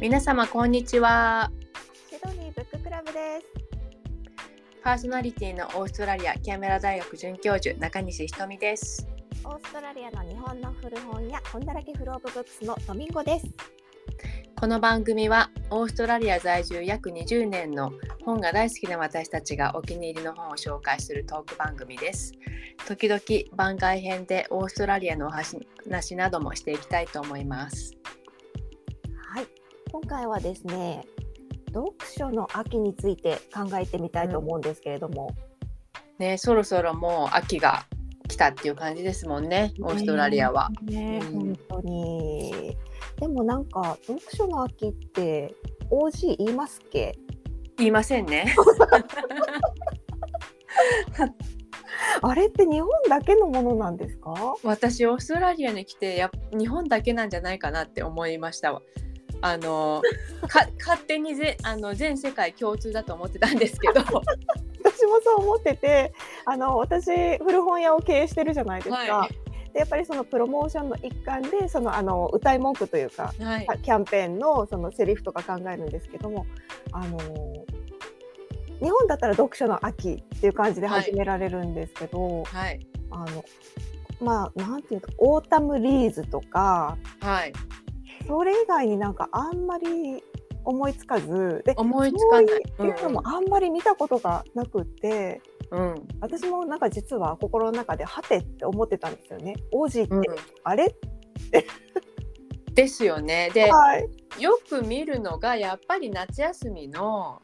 皆様こんにちはシドニーブッククラブです。パーソナリティのオーストラリアキャメラ大学准教授中西ひとみですオーストラリアの日本の古本や本だらけフローブブックスのドミンゴです。この番組はオーストラリア在住約20年の本が大好きな私たちがお気に入りの本を紹介するトーク番組です時々番外編でオーストラリアのお話などもしていきたいと思いますはい、今回はですね、読書の秋について考えてみたいと思うんですけれども、ねそろそろもう秋が来たっていう感じですもんねオーストラリアは、ね、うん本当に。でもなんか読書の秋って OG 言いますっけ？言いませんね あれって日本だけのものなんですか？私オーストラリアに来てやっ日本だけなんじゃないかなって思いましたわ。あのか勝手にぜあの全世界共通だと思ってたんですけど、私もそう思ってて、あの私古本屋を経営してるじゃないですか。はでやっぱりそのプロモーションの一環でそのあの歌い文句というか、はい。キャンペーンのそのセリフとか考えるんですけども、あの日本だったら読書の秋っていう感じで始められるんですけど、はい。あのまあなんていうか autumn reads とかはいそれ以外になんかあんまり思いつかずで思いつかない。そういうのもあんまり見たことがなくって、うんうん私もなんか実は心の中ではてって思ってたんですよね。オージーって、うんあれ？ですよね。ではいよく見るのがやっぱり夏休みの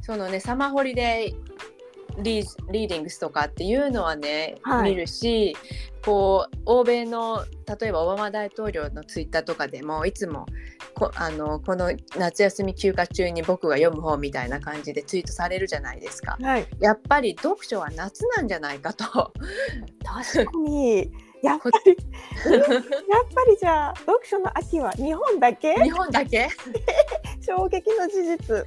そのね summer holiday reads readings とかっていうのはね、はい見るしこう欧米の例えばオバマ大統領のツイッターとかでもいつもこあのこの夏休み休暇中に僕が読む本みたいな感じでツイートされるじゃないですか。はいやっぱり読書は夏なんじゃないかと。確かにやっぱり やっぱりじゃあ読書の秋は日本だけ？日本だけ？衝撃の事実。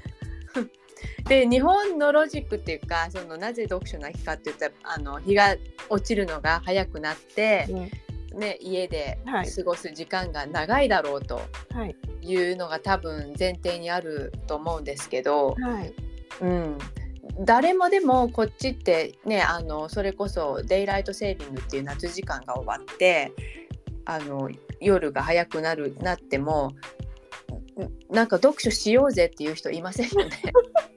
で日本のロジックっていうかそのなぜ読書の秋かって言ったらあの日が落ちるのが早くなって、ね、家ではい。過ごす時間が長いだろうとはい。いうのが多分前提にあると思うんですけど、はい。うん、誰もでもこっちってねあのそれこそデイライトセービングっていう夏時間が終わってあの夜が早くなるなってもんなんか読書しようぜっていう人いませんよね。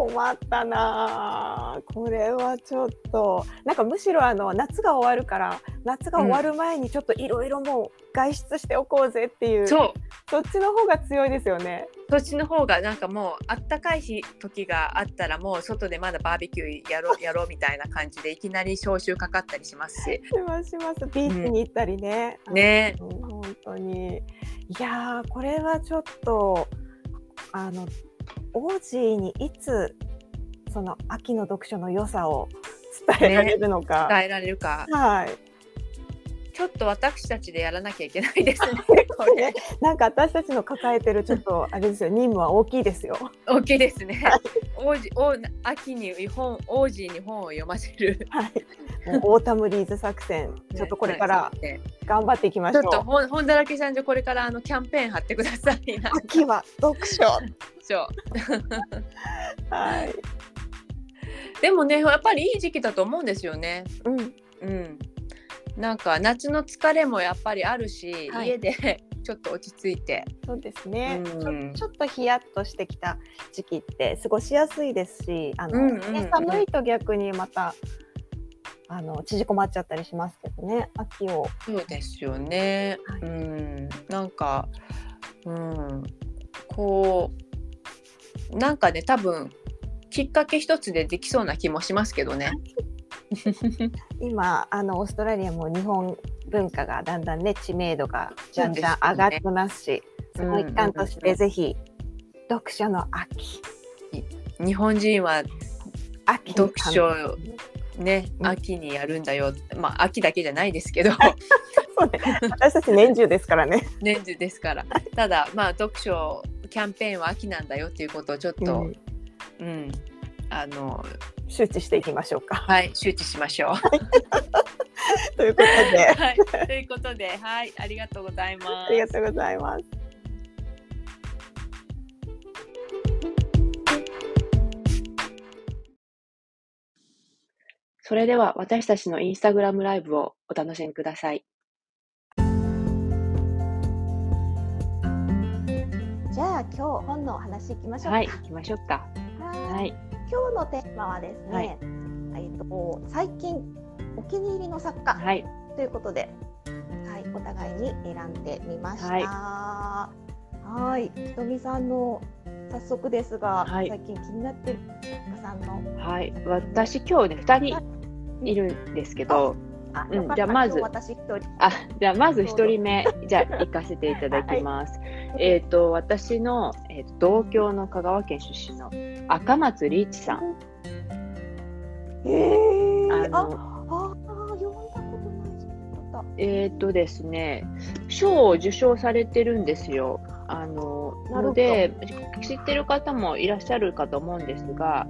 困ったな。あこれはちょっと。なんかむしろあの夏が終わるから夏が終わる前にちょっといろいろもう外出しておこうぜっていう、そう。そっちの方が強いですよね。そっちの方がなんかもうあったかい日時があったらもう外でまだバーベキューやろう やろうみたいな感じでいきなり招集かかったりしますし。しますします。ビーチに行ったりね。うん本当に。いやーこれはちょっとあのオージーにいつその秋の読書の良さを伝えられるのか。伝えられるか。はい。ちょっと私たちでやらなきゃいけないですね。これ。なんか私たちの抱えてるちょっと あれですよ。任務は大きいですよ。大きいですね。王子王秋に本オージーに本を読ませる。はい。 autumn reads 作戦 ちょっとこれから頑張っていきましょう。ちょっと本本だらけさんじゃこれからあのキャンペーン張ってくださいな 秋は読書。そうはい。でもねやっぱりいい時期だと思うんですよねうん。うん、なんか夏の疲れもやっぱりあるし、はい家で ちょっと落ち着いて、そうですね。うんちょちょっとヒヤッとしてきた時期って過ごしやすいですし、あの、うんうんうんね寒いと逆にまたあの縮こまっちゃったりしますけどね。秋を。そうですよね、はい。うん、なんか、うん、こうなんかね多分きっかけ一つでできそうな気もしますけどね。今あのオーストラリアも日本文化がだんだんね知名度がじゃんじゃん上がってますし、その一環としてぜひ読書の秋。日本人は秋に。読書ね、うん。秋にやるんだよ。まあ秋だけじゃないですけど。私たち年中ですからね。年中ですから。ただまあ読書キャンペーンは秋なんだよっていうことをちょっと、うん。うん、あの周知していきましょうか。はい周知しましょう。ということで、はい、ということではい。ありがとうございます。ありがとうございます。それでは私たちのインスタグラムライブをお楽しみください。じゃあ今日本のお話いきましょうか。はい、行きましょうか。ははいい。今日のテーマはですね、はいえっと最近お気に入りの作家はい。ということで、はい、お互いに選んでみました。はいはい、ひとみさんの早速ですが、はい最近気になってる作家さんの、はい。私今日ね、二人いるんですけど、あ、うんじゃあまず。あ、じゃあまず一人目、じゃあ行かせていただきます。えっ、と、私の、えーと同郷の香川県出身の赤松リーチさん。えー、ああ、のあ、読んだことない人だった。えっ、とですね、賞を受賞されてるんですよ。あの、なので、知ってる方もいらっしゃるかと思うんですが、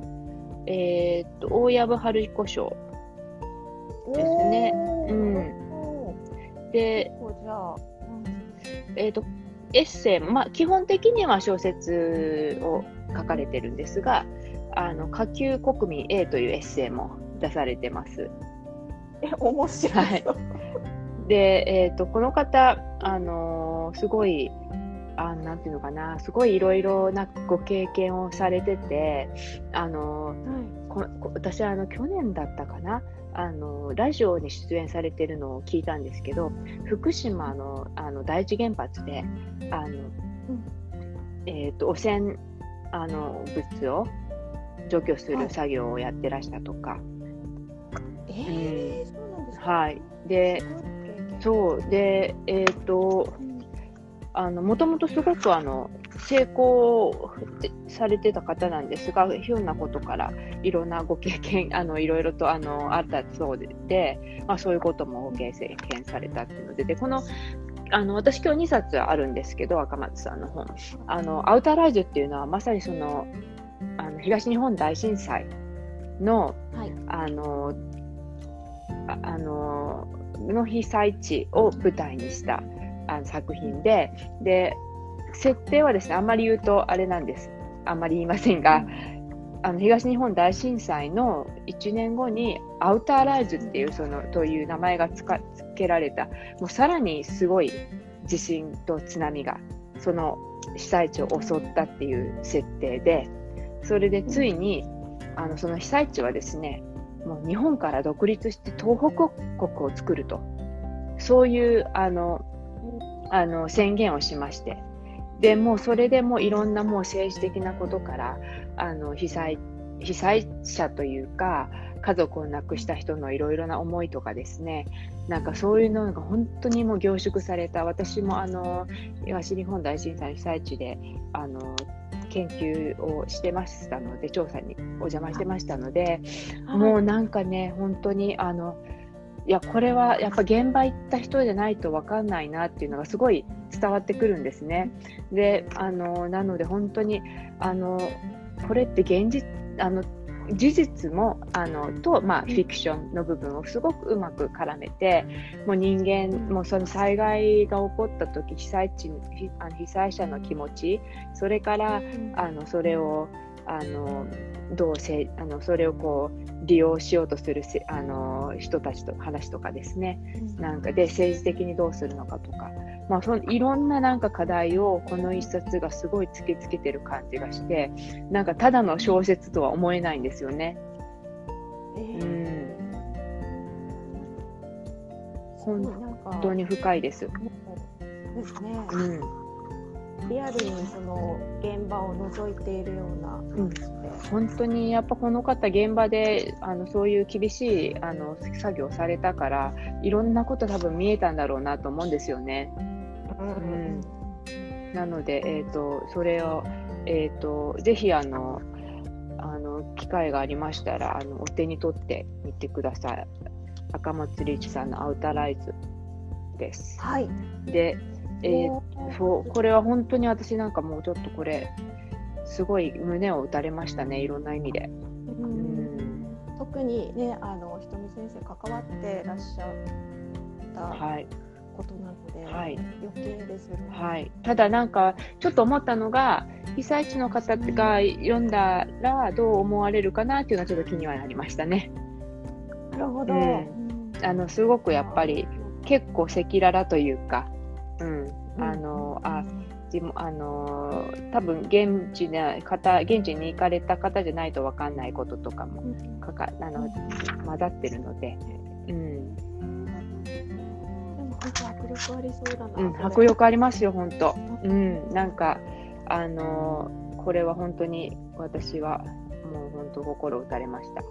えっ、と、大藪春彦賞。ですね。うん。で、じゃあ、えっ、と、エッセイ、まあ、基本的には小説を書かれてるんですが、あの、下級国民 A というエッセイも出されてます。え、面白い。で、えっ、と、この方、あのーすごい、あなんていうのかな、すごいいろいろなご経験をされてて、あのーここ私はあの去年だったかな、あのラジオに出演されてるのを聞いたんですけど、福島のあの第一原発で、あのえっ、と汚染あの物を除去すはいる作業をやってらしたとか、えー、そうなんですか？はい。で、そう。で、えっ、と、あの、もともとすごくあの、成功されてた方なんですが、ひょんなことからいろんなご経験、あの、いろいろとあの、あったそうで、まあそういうこともご経験されたっていうので、で、この、あの、私今日2冊あるんですけど、赤松さんの本。あの、アウターライズっていうのはまさにその、あの、東日本大震災の、はい。あの、ああの、の被災地を舞台にしたあの作品で、で、設定はですね、あんまり言うとあれなんです。あんまり言いませんが、あの東日本大震災の1年後にアウターライズっていうそのという名前がつか付けられたもうさらにすごい地震と津波がその被災地を襲ったっていう設定でそれでついにあのその被災地はですねもう日本から独立して東北国を作ると。そういうあのあの宣言をしましてでもうそれでもういろんなもう政治的なことからあの被災被災者というか家族を亡くした人のいろいろな思いとかですね。なんかそういうのが本当にもう凝縮された。私もあの東日本大震災の被災地であの研究をしてましたので調査にお邪魔してましたのでもうなんかね本当にあのいやこれはやっぱ現場行った人じゃないと分かんないなっていうのがすごい伝わってくるんですね。であのなので本当にあのこれって現実あの事実もあのと、まあ、フィクションの部分をすごくうまく絡めてもう人間もうその災害が起こった時被災地被あの被災者の気持ちそれからあのそれをあのどうせあのそれをこう利用しようとするせあの人たちと話とかですね。なんかで政治的にどうするのかとか、まあ、そのいろんななんか課題をこの一冊がすごい突きつけてる感じがしてなんかただの小説とは思えないんですよね。えうーん、本当に深いです。ですね。うんリアルにその現場を覗いているような感じで。本当にやっぱこの方現場であのそういう厳しいあの作業されたからいろんなこと多分見えたんだろうなと思うんですよね。うんなので、えー、とそれを、えー、とぜひあのあの機会がありましたらあのお手に取ってみてください。赤松リーチさんのアウターライズです。はい。で、えーそうこれは本当に私なんかもうちょっとこれすごい胸を打たれましたねいろんな意味で。特にね、あのひとみ先生関わってらっしゃったはい。ことなので、はい。余計ですよね。はい、ただなんかちょっと思ったのが被災地の方が読んだらどう思われるかなっていうのはちょっと気にはなりましたね。うるほど。うん。あのすごくやっぱり結構赤裸々というか、うん、あのああの多分現地な方現地に行かれた方じゃないと分かんないこととかもかかあの混ざってるので、うん。でも本当迫力ありそうだな。うん、迫力ありますよ本当、うん、なんかあのこれは本当に私はもう本当心打たれました。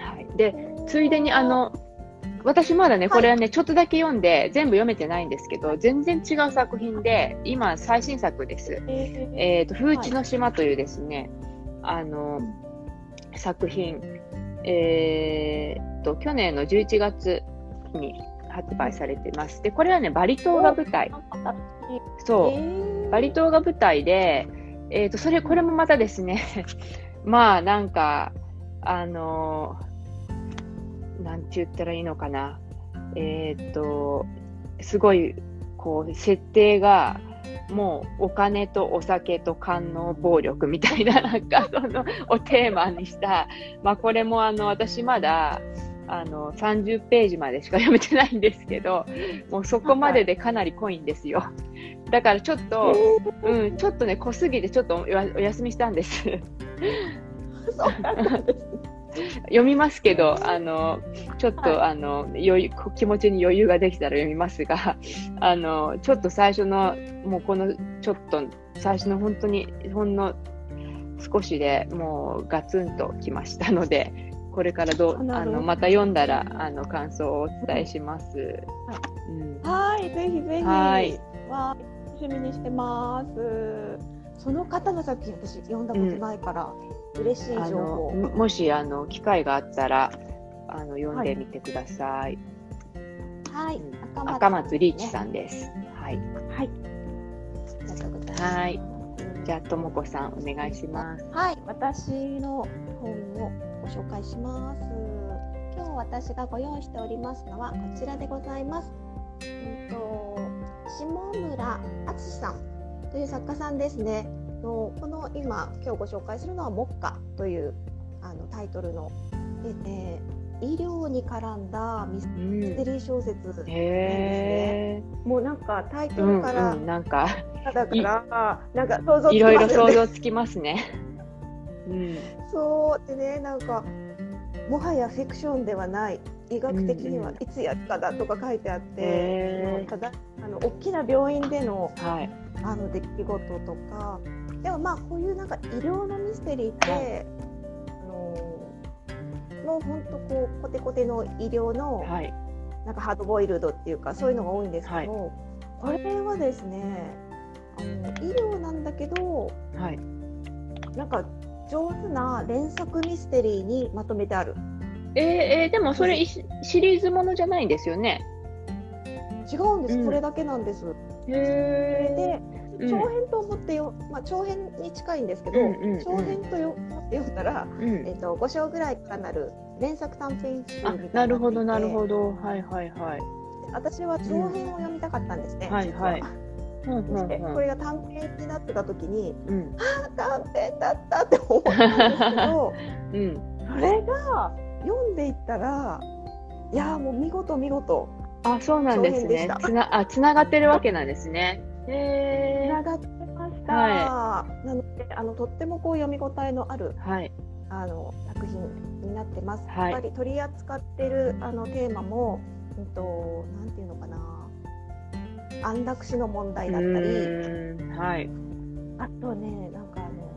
はい、でついでにあの私まだね、これはね、ちょっとだけ読んで、全部読めてないんですけど、全然違う作品で、今、最新作です。えーえっ、と、風知の島というですね、あの、作品、えー、と、去年の11月に発売されてます。で、これはね、バリ島が舞台。そう。バリ島が舞台で、えっ、と、それ、これもまたですね、まあ、なんか、あのなんて言ったらいいのかな。えっ、と、すごい、こう、設定が、もうお金とお酒と官能暴力みたいな、なんかその、をテーマにした、まあこれもあの、私まだ、あの、30ページまでしか読めてないんですけど、もうそこまででかなり濃いんですよ。だからちょっと、うん、ちょっとね、濃すぎてちょっとお休みした。んです読みますけど、あの、ちょっと、はい。あの、余裕、気持ちに余裕ができたら読みますが、あの、ちょっと最初の、もうこの、ちょっと、最初の本当に、ほんの少しでもうガツンときましたので、これからどう、あの、また読んだら、あの、感想をお伝えします。うん。はい、ぜひぜひ。はい。わあ楽しみにしてます。その方の作品、私読んだことないから、嬉しいあ情報。のももしあの機会があったらあの読んでみてください。はいうん、赤松リーチさんです。はい。はい。ありがとうございます。はい。じゃあともこさんお願いします。はい、私の本をご紹介します。今日私がご用意しておりますのはこちらでございます。うんと下村敦さんという作家さんですね。のこの今今日ご紹介するのは目下というあのタイトルので、えー医療に絡んだミスうん。テリー小説なんですね。へえ。もうなんかタイトうんルから、うん、なんかだからなんか想像ついろいろ想像つきますね。うん。そうでねなんかもはやフィクションではない医学的にはうんいつやっただとか書いてあって、へーただあの大きな病院でのはい。あの出来事とかでもまあこういうなんか医療のミステリーって、はいあのもう本当こうコテコテの医療のはい。なんかハードボイルドっていうかそういうのが多いんですけど、はいこれはですねあの医療なんだけどはい。なんか上手な連作ミステリーにまとめてある。えー、えーでもそれシリーズものじゃないんですよね？違うんです、うんこれだけなんです。へで、うん長編と思ってよ、まあ長編に近いんですけど、うんうんうん。長編とよ思って読んだら、うん。えっ、と5章ぐらいからなる連作短編集みなるほどなるど。ほど。はいはいはい。私は長編を読みたかったんですね。はい実は。いうんそしてうんこれが短編になってた時に、うん。あ短編だったって思ったんですけど、うん。それが読んでいったら、いやーもう見事見事あそうなんですね。つなあつながってるわけなんですね。へえつながってました。はなのであのとってもこう読み応えのあるはい。あの作品になってます。はい。やっぱり取り扱ってるあのテーマも、うんとなんていうのかな、安楽死の問題だったり、はい。あとねなんかあの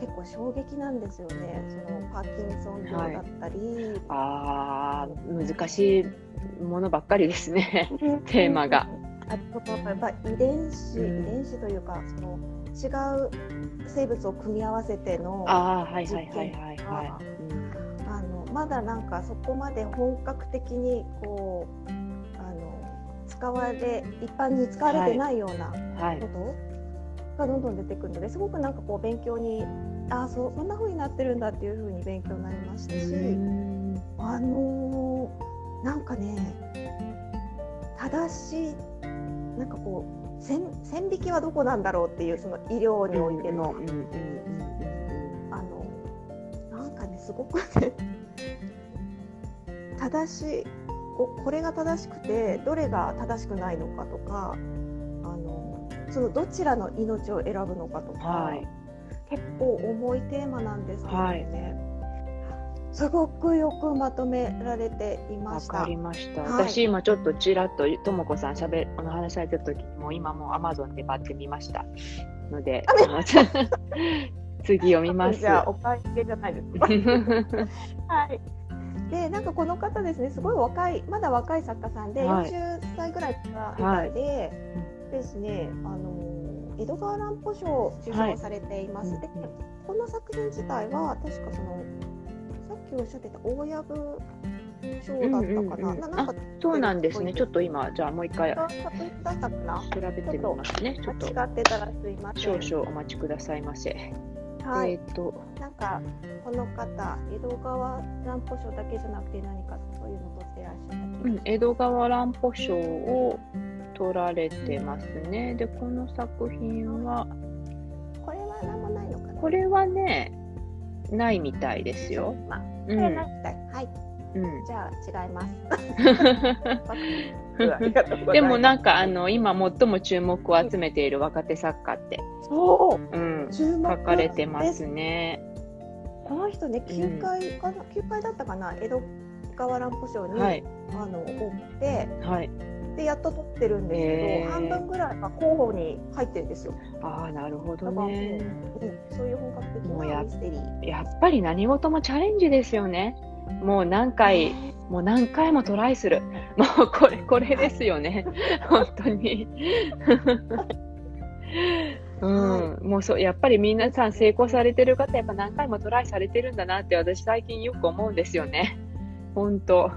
結構衝撃なんですよね。そのパーキンソン病だったり、あー難しいものばっかりですね。テーマが。あとやっぱ遺伝子、うん。遺伝子というかその違う生物を組み合わせてのああはいはいはいはいはあのまだなんかそこまで本格的にこうあの使われ一般に使われてないようなことがどんどん出てくるのですごくなんかこう勉強にあそうそんな風になってるんだっていう風に勉強になりましたし、あのーなんかね正しいなんかこう線線引きはどこなんだろうっていうその医療においての、あのなんかねすごくね正しいここれが正しくてどれが正しくないのかとかあのそのどちらの命を選ぶのかとか、はい。結構重いテーマなんですけどね、はいすごくよくまとめられていまわした。かりました。はい私今ちょっとちらっとともこさんしゃべお話しされてた時もう今もうアマゾンでバッて見ましたので、次読みます。じゃあお買い上げじゃないですか。はい。でなんかこの方ですねすごい若いまだ若い作家さんで、はい40歳ぐらいかみたいで、ですねあの江戸川乱歩賞を受賞されています。はいでこの作品自体は確かそのさっきおっしゃってた大藪賞だったかな。うんうんうんななんかそうなんですね。ちょっと今じゃあもう一回。調べてみますね。ちょっと間違ってたらすいません。少々お待ちくださいませ。はい。えっ、となんかこの方江戸川乱歩賞だけじゃなくて何かそういうの取ってらっした。うん江戸川乱歩賞を取られてますね。でこの作品はこれは何もないのかな。これはねないみたいですよ。まあ、こうんれはないみたい。はい。うん。じゃあ違 います。でもなんかあの今最も注目を集めている若手作家って、そううん、書かれてまですね。この人ね9回かな、9回だったかな？江戸川乱歩賞に、はいあの追ってはい。でやっと取ってるんですけど、半分ぐらいが候補に入ってるんですよ。ああなるほどね。うん、そういう本格的なミステリー。やっぱり何事もチャレンジですよね。もう何回もう何回もトライする。もうこれこれですよね。本当に。うん、もうそうやっぱり皆さん成功されてる方やっぱ何回もトライされてるんだなって私最近よく思うんですよね。本当。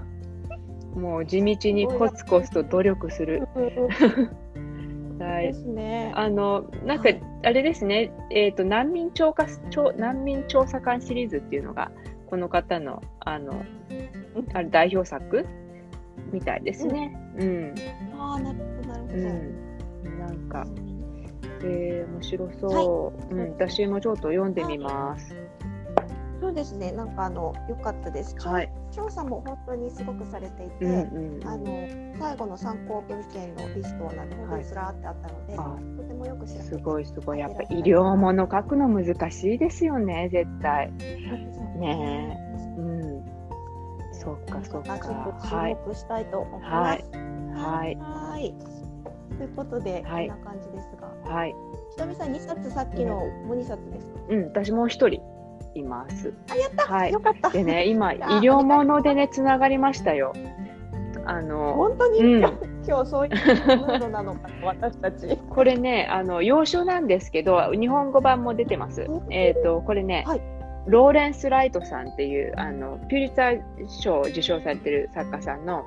もう地道にコツコツと努力する。はい。ですね。あのなんかはいあれですね、えっ、と難民調査調難民調査官シリーズっていうのがこの方のあのあれ代表作？みたいですね。うん、ああなるほどなるほど。うん、なんか、えー、面白そう、うん。私もちょっと読んでみます。そうですね。なんかあの良かったです。はい。調査も本当にすごくされていて、うんうんあの最後の参考文献のリストなんて本当にずらーってあったので、あとてもよく知られてすごいすごい。やっぱ医療もの書くの難しいですよね、絶対。ねえ。うん。そっかそっか。ちょっとはい。注目したいと思います。はいはいはいということで、はいこんな感じですが、はい。ひとみさん2冊さっきのもう2冊ですか？うん、私もう一人います。あやった、はいよかった。でね、今、医や療ものでね、つながりましたよ。あの、本当に、うん 今日そういうムードなのかな私たち。これね、あの、洋書なんですけど、日本語版も出てます。えっ、と、これね、はいローレンス・ライトさんっていう、あの、ピュリツァー賞を受賞されてる作家さんの、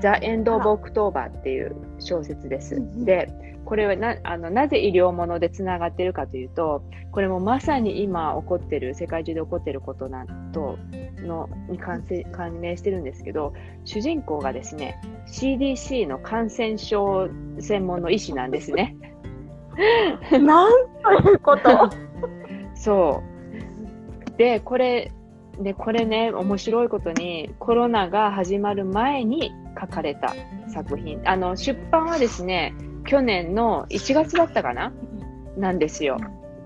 The End of October っていう小説です。うんうんで、これはなあのなぜ医療ものでつながってるかというと、これもまさに今起こってる、世界中で起こってることなんとのに関せ関連してるんですけど、主人公がですね、CDC の感染症専門の医師なんですね。なんということ？そう。で、これ、で、これね、面白いことに、コロナが始まる前に書かれた作品。あの、出版はですね、去年の1月だったかな？なんですよ。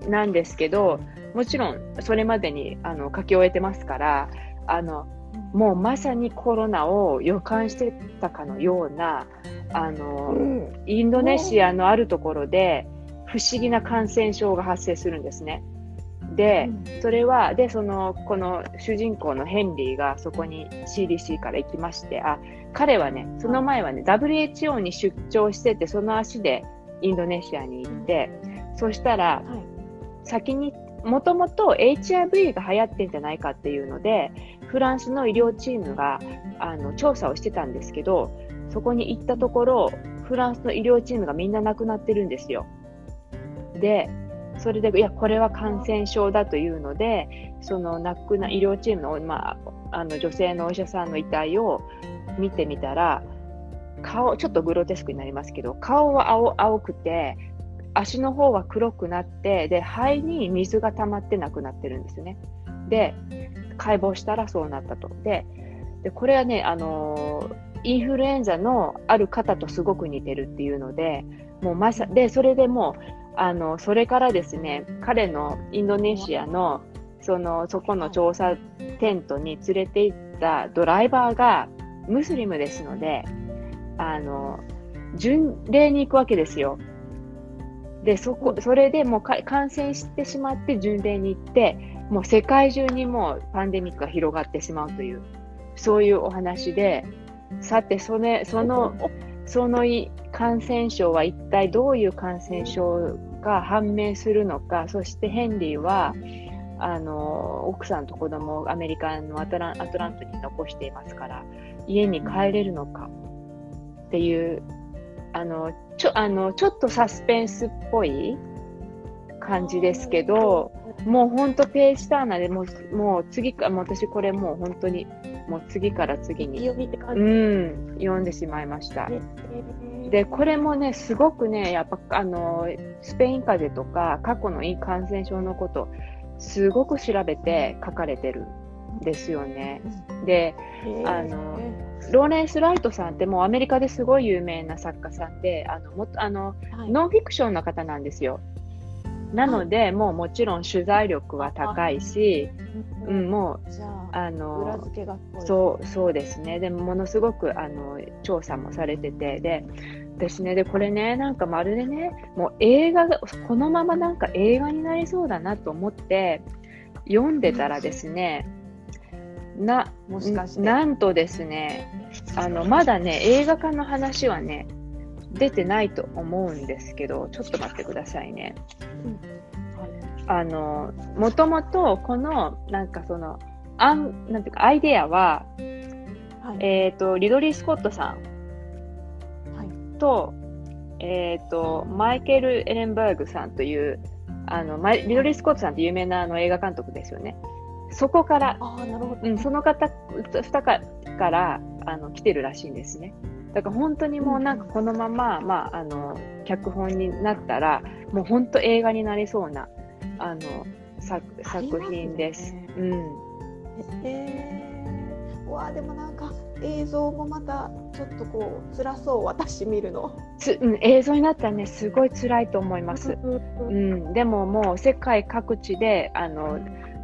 なんですけど、もちろん、それまでにあの書き終えてますから、あの、もうまさにコロナを予感してたかのような、あの、うんインドネシアのあるところで不思議な感染症が発生するんですね。で、それは、で、その、この主人公のヘンリーがそこに CDC から行きまして、あ、彼はね、その前はね、WHO に出張してて、その足でインドネシアに行って、そしたら、はい先に、もともと HIV が流行ってんじゃないかっていうので、フランスの医療チームがあの調査をしてたんですけど、そこに行ったところ、フランスの医療チームがみんな亡くなってるんですよ。で、それで、いや、これは感染症だというので、その亡くな、医療チームの、まあ、あの女性のお医者さんの遺体を見てみたら、顔、ちょっとグロテスクになりますけど、顔は青青くて、足の方は黒くなって、で、肺に水が溜まってなくなってるんですね。で、解剖したらそうなったと。で、でこれはね、あのインフルエンザのある方とすごく似てるっていうので、もうまさでそれでもうあのそれからですね、彼のインドネシアのそのそこの調査テントに連れて行ったドライバーがムスリムですので、あの巡礼に行くわけですよ。で、そこ、それでもう感染してしまって巡礼に行って、もう世界中にもうパンデミックが広がってしまうという、そういうお話で、さて、それ、その、その感染症は一体どういう感染症が判明するのか、そしてヘンリーは、あの、奥さんと子供をアメリカのアトランアトラントに残していますから、家に帰れるのかっていうあのちょあのちょっとサスペンスっぽい感じですけど、もう本当ページターナでもうもう次か、もう私これもう本当にもう次から次に、うん、読んでしまいました。で、これもね、すごくね、やっぱあのスペイン風邪とか過去のいい感染症のこと、すごく調べて書かれてるんですよね。で、あの、ローレンス・ライトさんってもうアメリカですごい有名な作家さんで、あのもあの、はい、ノンフィクションの方なんですよ。なので、はい、もうもちろん取材力は高いし、うん、もう、あの、そう、そうですね。でも、ものすごく、あの、調査もされてて、で、ですね、で、これね、なんかまるでね、もう映画が、このままなんか映画になりそうだなと思って、読んでたらですね、な、もしかして。なんとですね、あの、まだね、映画化の話はね、出てないと思うんですけど、ちょっと待ってくださいね。うん、あの、もともと、この、なんかその、あん、なんていうか、アイデアは、はい、えっ、ー、と、リドリー・スコットさんと、はい、えっ、ー、と、マイケル・エレンバーグさんという、あの、リドリー・スコットさんって有名なあの映画監督ですよね。そこから、あなるほどうん、その方、二からあの来てるらしいんですね。だから本当にもうなんかこのまま、うん、まあ、あの、脚本になったら、もう本当映画になりそうな、あの、作作品です。ね、うん。えー、わあでもなんか映像もまたちょっとこう辛そう。私見るの。つ、うん、映像になったらねすごい辛いと思います、うん、でももう世界各地であの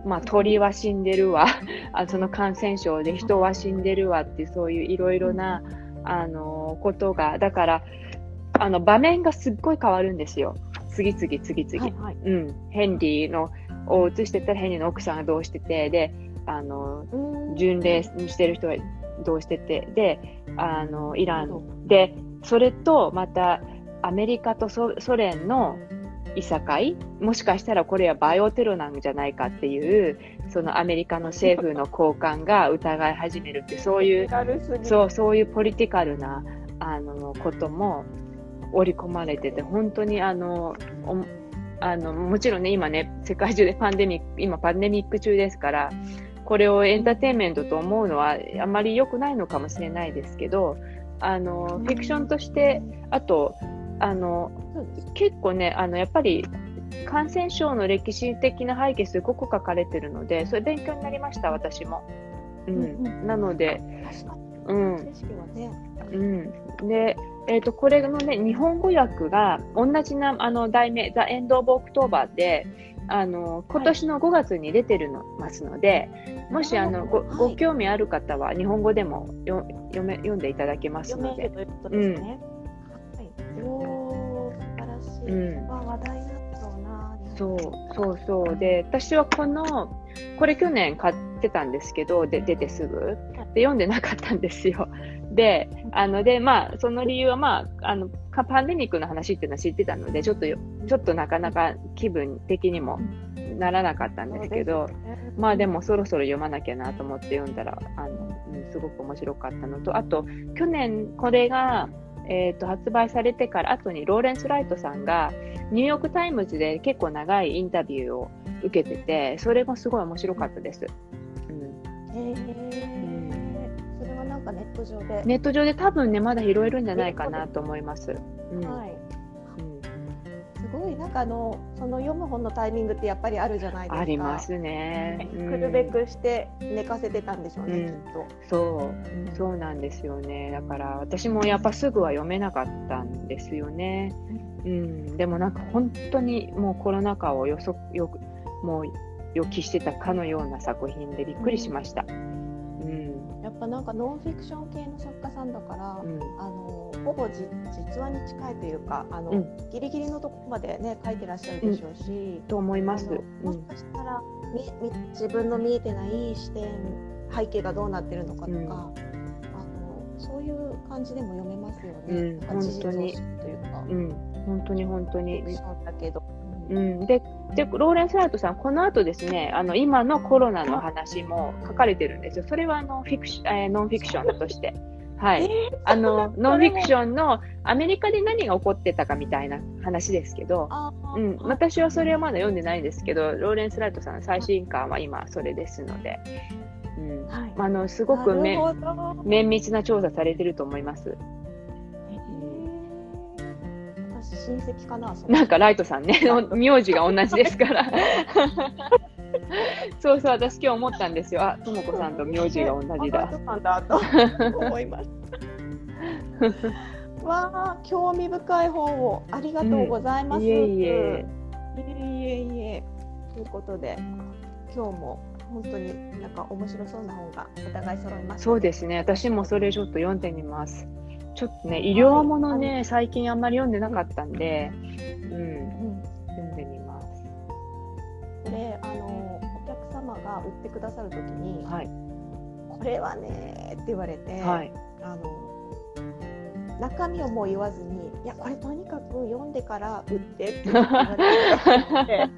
まあ、鳥は死んでるわ。あその感染症で人は死んでるわってそういういろいろなあのことがだからあの場面がすっごい変わるんですよ。次々次々、はいはい、うん、ヘンリーのを映してたらヘンリーの奥さんがどうしててであの巡礼にしてる人はどうしててであのイラン。でそれとまたアメリカとソ連のいさかいもしかしたらこれはバイオテロなんじゃないかっていうそのアメリカの政府の高官が疑い始めるってそういうそうそういうポリティカルなあのことも織り込まれてて本当にあのあのもちろんね今ね世界中でパンデミック今パンデミック中ですからこれをエンターテインメントと思うのはあまり良くないのかもしれないですけどあのフィクションとしてあとあの結構ねあのやっぱり感染症の歴史的な背景すごく書かれてるのでそれ勉強になりました私も。うん、なので、うん、うん、で、えーと、これのね日本語訳が同じなあの題名「 The End of October で」あの今年の5月に出てるの、ますので、もしあのごご興味ある方は日本語でもよ読め読んでいただけますので。うん。お素晴らしい、うん、話題そうそうそう。で私はこのこれ去年買ってたんですけどで出てすぐ。で読んでなかったんですよ。であのでまあその理由はまああのパンデミックの話っていうのは知ってたのでちょっとちょっとなかなか気分的にもならなかったんですけど、ね、まあでもそろそろ読まなきゃなと思って読んだらあの、うん、すごく面白かったのとあと去年これがえーと、発売されてから後にローレンス・ライトさんがニューヨーク・タイムズで結構長いインタビューを受けててそれもすごい面白かったです。うん、それはなんかネット上で。ネット上で多分ねまだ拾えるんじゃないかなと思います。うん、はい、すごいなんかあのその読む本のタイミングってやっぱりあるじゃないですか。ありますね。ねうんくるべくして寝かせてたんでしょうね、うんきっと。そう、そうなんですよね。だから私もやっぱすぐは読めなかったんですよね。うん、でもなんか本当にもうコロナ禍を予測よくもう予期してたかのような作品でびっくりしました。うん、やっぱなんかノンフィクション系の作家さんだから、うん、あのほぼじ実話に近いというかあの、うんギリギリのとこまでね書いてらっしゃるでしょうし、と思います。もしうん、かしたらみみ自分の見えてない視点背景がどうなってるのかとか、うんあのそういう感じでも読めますよね。うん本当に知るというか、うん、本当に本当フにだけど。うん、ででローレンス・ライトさん、この後ですね、あの今のコロナの話も書かれてるんですよ。それはあのフィクシ、えーノンフィクションとして。はい、あのノンフィクションのアメリカで何が起こってたかみたいな話ですけど、うん、私はそれはまだ読んでないんですけど、ローレンス・ライトさんの最新刊は今それですので、うん、はい。あのすごくなめ綿密な調査されてると思います。親戚かな。なんかライトさんね、名字が同じですから。そうそう、私今日思ったんですよ。あ、ともこさんと名字が同じだあ。そうなんだと思います。わあ、興味深い本をありがとうございます。いえいえ。いえいえいえ。ということで、今日も本当になんか面白そうな本がお互い揃いました。そうですね、私もそれちょっと読んでみます。ちょっとね、医療ものね、最近あんまり読んでなかったんで、うん、売ってくださるときに、はい、これはねって言われて、はい、あの中身をもう言わずに、いやこれとにかく読んでから売ってって言われて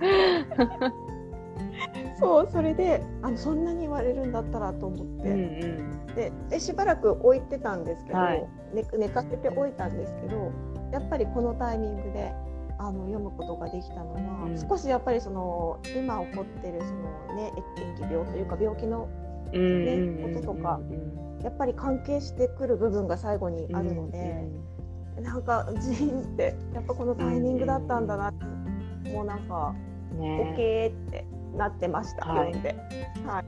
そうそれであのそんなに言われるんだったらと思っうんて、うん、ででしばらく置いてたんですけど、はい。寝寝かせておいたんですけどやっぱりこのタイミングであの読むことができたのは、うん少しやっぱりその今起こってるその、ね、疫病というか病気のうんうんうん、こととかうんやっぱり関係してくる部分が最後にあるので。なんかジーンってやっぱこのタイミングだったんだなって、もうなんかねッケーってなってました、はい読んで。はい。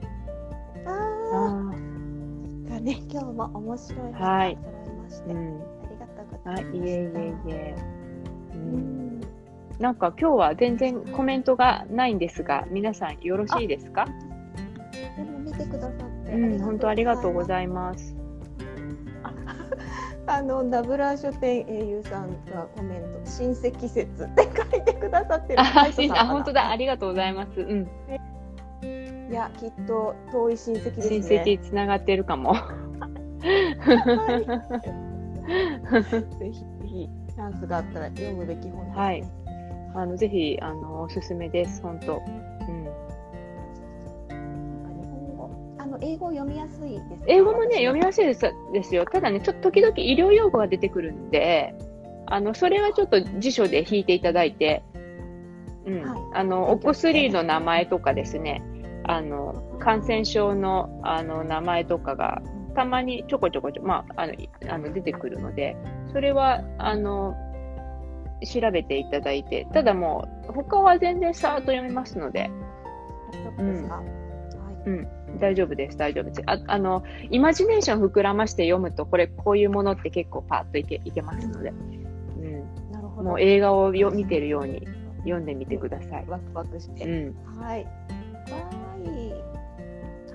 ああーじゃあね今日も面白い本がはいまして、ーうん、ありがとうござはいい、ました。いえいえいえ。ううんんなんか今日は全然コメントがないんですが、皆さんよろしいですか？でも見てくださって、うん、本当ありがとうごいざいます。あのダブラー書店英雄さんがコメント親戚説って書いてくださってる。あ本当だ、ありがとうございます。うん、いやきっと遠い親戚ですね。親戚つながってるかも。ぜひぜひチャンスがあったら読むべき本です、ね。はいあのぜひあのおすすめです、本当。英語読みやすいですか？英語もね読みややすいですですよ。ただね、ちょっと時々医療用語が出てくるんで、あのそれはちょっと辞書で引いていただいて、うん、はいあのお薬の名前とかですね、あの感染症のあの名前とかがたまにちょこちょこちょ、まあ、あのいあの出てくるので、それはあの調べていただいて、ただもう他は全然さーっと読めますので、ですか？はい。大丈夫です、大丈夫です。ああの、イマジネーション膨らまして読むと、これ、こういうものって結構パッといけいけますので、なるほど。映画をよ見てるように読んでみてください。ワクワクして。うん、はい。は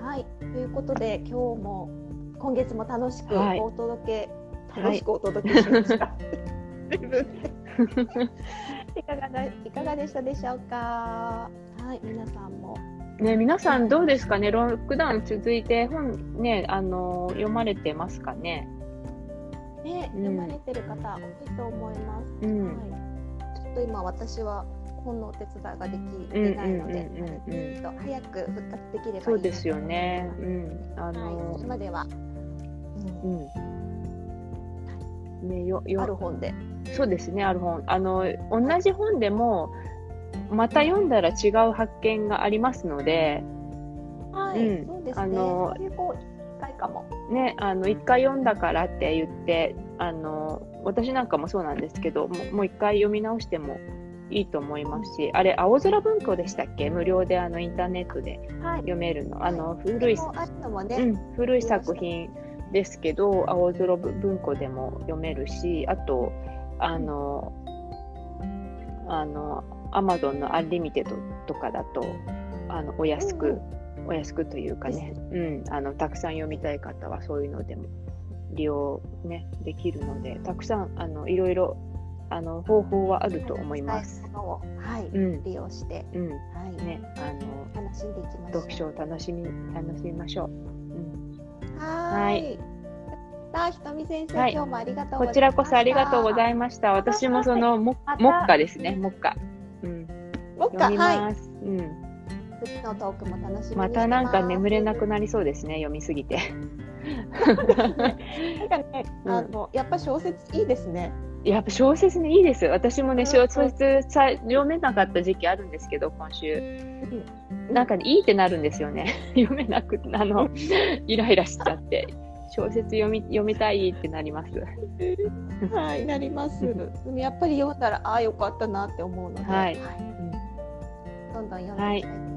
い。はい。ということで今日も今月も楽しくはいお届け、はい楽しくお届けしました。自分で いかがだいかがでしたでしょうか？はい。皆さんも。ね、皆さんどうですかね、ロックダウン続いて本ね、あの読まれてますかね？ね、うん読まれてる方多いと思います。うんはい。ちょっと今私は本のお手伝いができてないので、うんうんうん早く復活できればいいそうですよね。うん、あはい、のそれ、までは、ううん。ね、よ、よ、んある本で。そうですね、ある本。あの、同じ本でも、また読んだら違う発見がありますので、はい、うんそうですね。あのそういうこう機会かも。ね、あの、一回読んだからって言って、あの、私なんかもそうなんですけど、もう一回読み直してもいいと思いますし、あれ、青空文庫でしたっけ？無料であのインターネットではい。読めるの。あの、古い、もあるのもね、うん、古い作品ですけど、青空文庫でも読めるし、あと、あの、あの、アマゾンの Unlimited とかだと、あの、お安く、うんお安くというかね、うん、あの、たくさん読みたい方はそういうのでも利用ね、できるので、たくさん、あの、いろいろ、あの、方法はあると思います。はい、うん、利用して、うん、はい、ね、あの、楽しんでいきましょう。読書を楽しみ、楽しみましょう。うんはい。さあ、ひとみ先生、はい今日もありがとうございました。こちらこそありがとうございました。私もその、もまた目下ですね、目下。うん、もっか、はい。うん。次のトークも楽しみまたなんか眠れなくななりそうですね、読みすぎて。なんかね、うんあの、やっぱ小説いいですね。やっぱ小説ね、いいです。私もね、うん小説さ読めなかった時期あるんですけど、今週。なんかね、いいってなるんですよね。読めなく、あの、イライラしちゃって。小説読み読みたいってなります。はい、なります。でもやっぱり読んだら、ああ、よかったなって思うので、はいどんどん読んでいきたいと思います。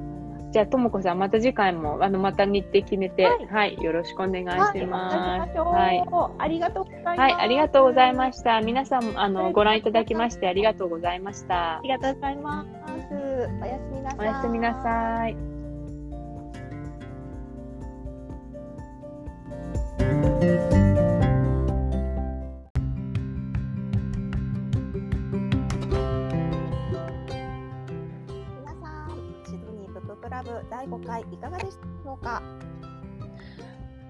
じゃあ、ともこさん、また次回も、あの、また日程決めて、ははい、よろしくお願いはいします。はい。ありがとうございます。はい、ありがとうございましした。皆さん、あの、ご覧いただきましてありがとうございましたあ。りがとうございます。おやすみなさい。おやすみなさい。第5回いかがでしたでしょうか？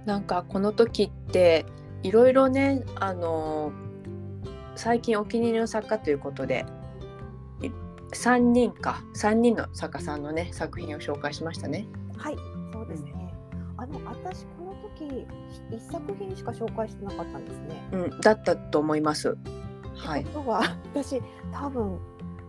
なんかこの時っていろいろねあの最近お気に入りの作家ということでい3人か3人の作家さんのね作品を紹介しましたね。はい、そうですね。あの、私この時一作品しか紹介してなかったんですね。うん、だったと思います。はいは私多分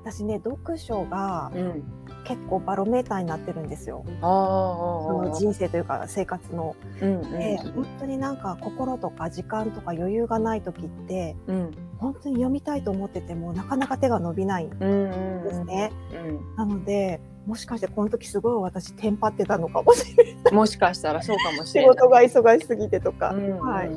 私ね読書がうん。結構バロメーターになってるんですよ。その人生というか生活の。うんで、本当になんか心とか時間とか余裕がない時ってうん本当に読みたいと思っててもなかなか手が伸びないんうんうんですね。うんなのでもしかしてこの時すごい私テンパってたのかもしれない。もしかしたらそうかもし仕れない。事が忙しすぎてとか、うんうんはい、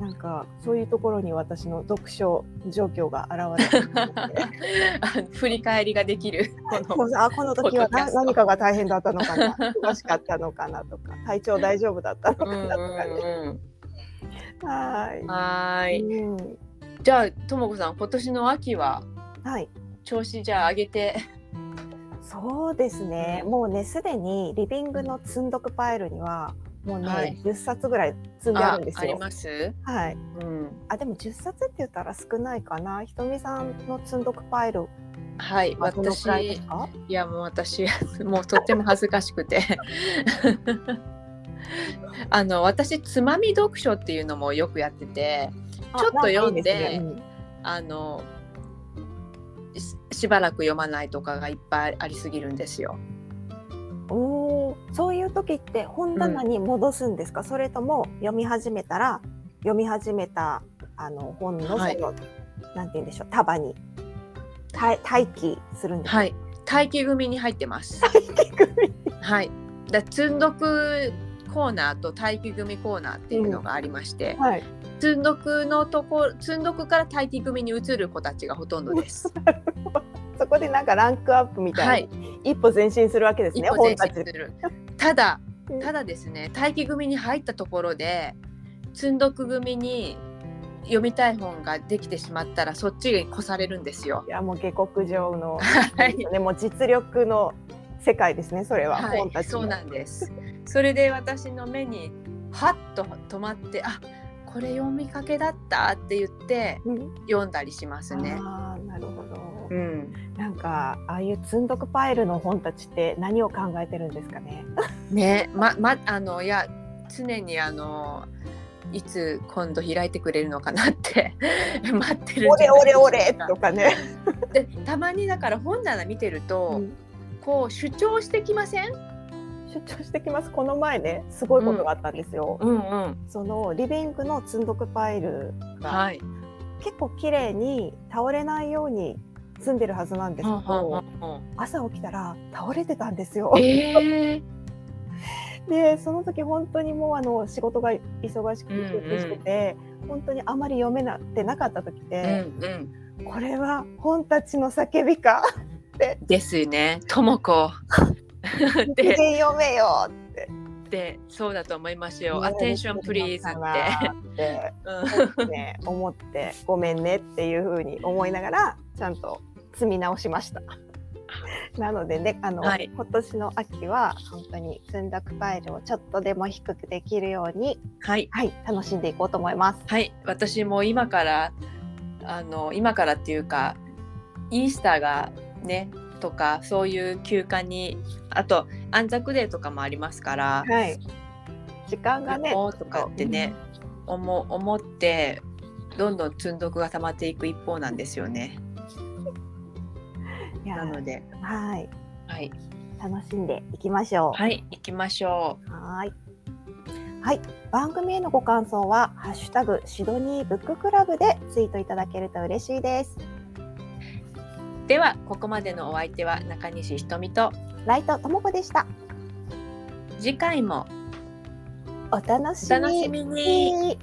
なんかそういうところに私の読書状況が現れて 振り返りができる。このあこの時は何かが大変だったのかな忙しかったのかなとか 体調大丈夫だったのかなとかね。うんはいはーい。うんじゃあともこさん今年の秋ははい調子じゃあ上げて。そうですねもうねすでにリビングの積んどくパイルにはもうね、はい10冊ぐらい積んであるんですありよ。ます？はい、うん。あでも10冊って言ったら少ないかな？ひとみさんの積んどくパイルはい。私いやもう私 もうとっても恥ずかしくて あの私つまみ読書っていうのもよくやっててあちょっと読んであのししばらく読まないとかがいっぱいありすぎるんですよ。うんおーそういう時って本棚に戻すんですか、それとも読み始めたら読み始めたあの本のその、はいなんて言うんでしょう束に待待機するんですか？はい。待機組に入ってます。はい。だ積んどくコーナーと待機組コーナーっていうのがありまして、はい積んどくのとこ積んどくから待機組に移る子たちがほとんどです。そこでなんかランクアップみたはいいに一歩前進するわけですね、本たち。ただうんただですね待機組に入ったところで積んどく組に読みたい本ができてしまったらそっちに越されるんですよい。やもう下克上の、はいね、もう実力の世界ですねそれは、はい、本たちのそうなんです。それで私の目にはっと止まってあこれ読みかけだったって言ってうん読んだりしますね。あーなるほど、うん、なんかああいう積んどくパイルの本たちって何を考えてるんですかね？ね。ままあのいや常にあのいつ今度開いてくれるのかなって待ってるんオレオじゃないでしょうレオレかとかね、でたまにだから本棚見てると、うん。こう主張してきません？出張してきます。この前ねすごいことがあったんですよ、うんうん。そのリビングの積んどくパイルがはい。結構綺麗に倒れないように住んでるはずなんですけど朝起きたら倒れてたんですよ。えー、でその時本当にもうあの仕事が忙しくてうんうん集中してて、本当にあまり読めなってなかった時っうんて、うん。これは本たちの叫びか？ですよね。ともこ。一 で見読めよって。でそうだと思いますよ。言われて attention る please のかなって。ね、思ってごめんねっていうふうに思いながらちゃんと積み直しました。なのでねあの、はい今年の秋は本当に積んだくパイルをちょっとでも低くできるように、はいはい、楽しんでいこうと思います。はい私も今からあの今からっていうかイースターがねとかそういう休暇にあとアンザクデーとかもありますから。はい、時間がねとかってね、思思ってどんどん積んどくが溜まっていく一方なんですよね。なので、はいはい、楽しんでいきましょう。はい、行きましょはい。はい、番組へのご感想はハッシュタグシドニーブッククラブでツイートいただけると嬉しいです。う。では、ここまでのお相手は中西ひとみと、ライトともこでした。次回もお楽し。みに。